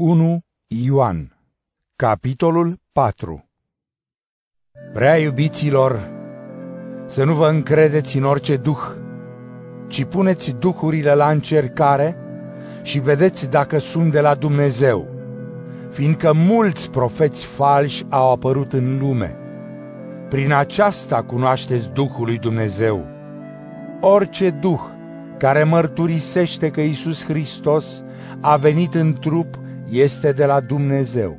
1 Ioan Capitolul 4 Prea iubiților, să nu vă încredeți în orice duh, ci puneți duhurile la încercare și vedeți dacă sunt de la Dumnezeu, fiindcă mulți profeți falși au apărut în lume. Prin aceasta cunoașteți Duhul lui Dumnezeu. Orice duh care mărturisește că Isus Hristos a venit în trup este de la Dumnezeu.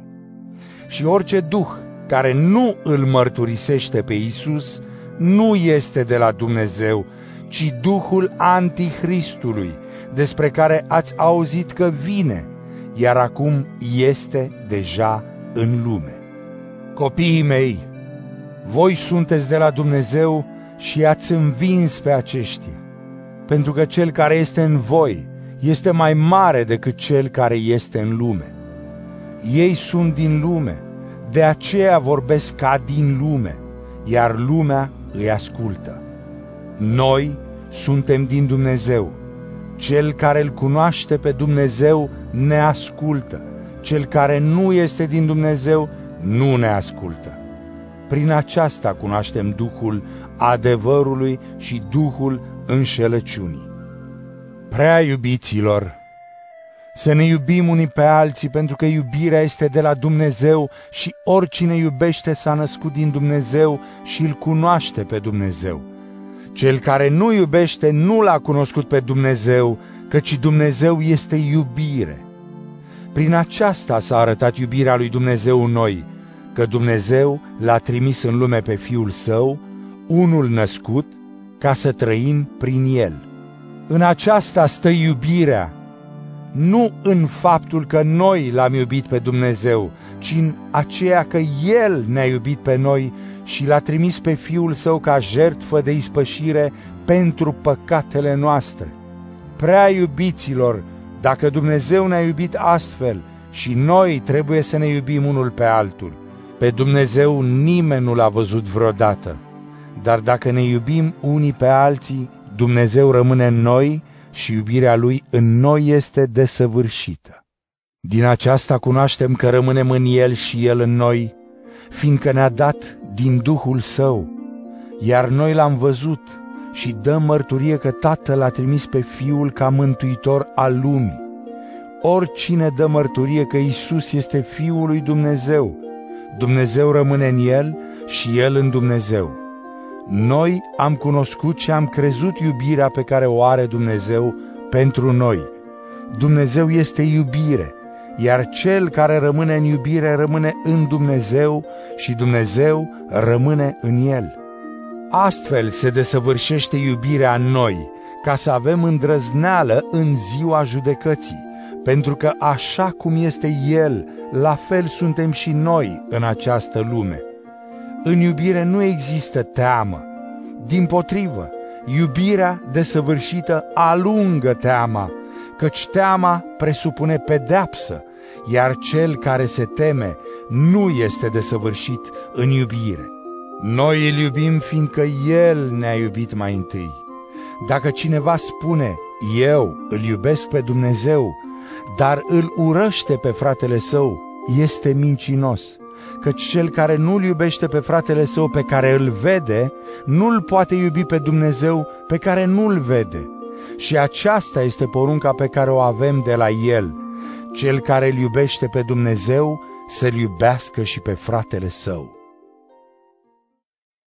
Și orice duh care nu îl mărturisește pe Isus nu este de la Dumnezeu, ci duhul antichristului, despre care ați auzit că vine, iar acum este deja în lume. Copiii mei, voi sunteți de la Dumnezeu și ați învins pe aceștia, pentru că cel care este în voi este mai mare decât cel care este în lume. Ei sunt din lume, de aceea vorbesc ca din lume, iar lumea îi ascultă. Noi suntem din Dumnezeu. Cel care îl cunoaște pe Dumnezeu ne ascultă. Cel care nu este din Dumnezeu nu ne ascultă. Prin aceasta cunoaștem Duhul adevărului și Duhul înșelăciunii. Prea iubiților, să ne iubim unii pe alții pentru că iubirea este de la Dumnezeu și oricine iubește s-a născut din Dumnezeu și îl cunoaște pe Dumnezeu. Cel care nu iubește nu l-a cunoscut pe Dumnezeu, căci Dumnezeu este iubire. Prin aceasta s-a arătat iubirea lui Dumnezeu în noi, că Dumnezeu l-a trimis în lume pe Fiul Său, unul născut, ca să trăim prin El. În aceasta stă iubirea, nu în faptul că noi l-am iubit pe Dumnezeu, ci în aceea că El ne-a iubit pe noi și l-a trimis pe Fiul Său ca jertfă de ispășire pentru păcatele noastre. Prea iubiților, dacă Dumnezeu ne-a iubit astfel și noi trebuie să ne iubim unul pe altul. Pe Dumnezeu nimeni nu l-a văzut vreodată, dar dacă ne iubim unii pe alții, Dumnezeu rămâne în noi și iubirea Lui în noi este desăvârșită. Din aceasta cunoaștem că rămânem în El și El în noi, fiindcă ne-a dat din Duhul Său, iar noi l-am văzut și dăm mărturie că Tatăl l-a trimis pe Fiul ca mântuitor al lumii. Oricine dă mărturie că Isus este Fiul lui Dumnezeu, Dumnezeu rămâne în El și El în Dumnezeu. Noi am cunoscut și am crezut iubirea pe care o are Dumnezeu pentru noi. Dumnezeu este iubire, iar cel care rămâne în iubire rămâne în Dumnezeu și Dumnezeu rămâne în el. Astfel se desăvârșește iubirea în noi, ca să avem îndrăzneală în ziua judecății, pentru că așa cum este El, la fel suntem și noi în această lume. În iubire nu există teamă. Din potrivă, iubirea desăvârșită alungă teama, căci teama presupune pedeapsă, iar cel care se teme nu este desăvârșit în iubire. Noi îl iubim fiindcă El ne-a iubit mai întâi. Dacă cineva spune, eu îl iubesc pe Dumnezeu, dar îl urăște pe fratele său, este mincinos căci cel care nu-l iubește pe fratele său pe care îl vede, nu-l poate iubi pe Dumnezeu pe care nu-l vede. Și aceasta este porunca pe care o avem de la el. Cel care îl iubește pe Dumnezeu să-l iubească și pe fratele său.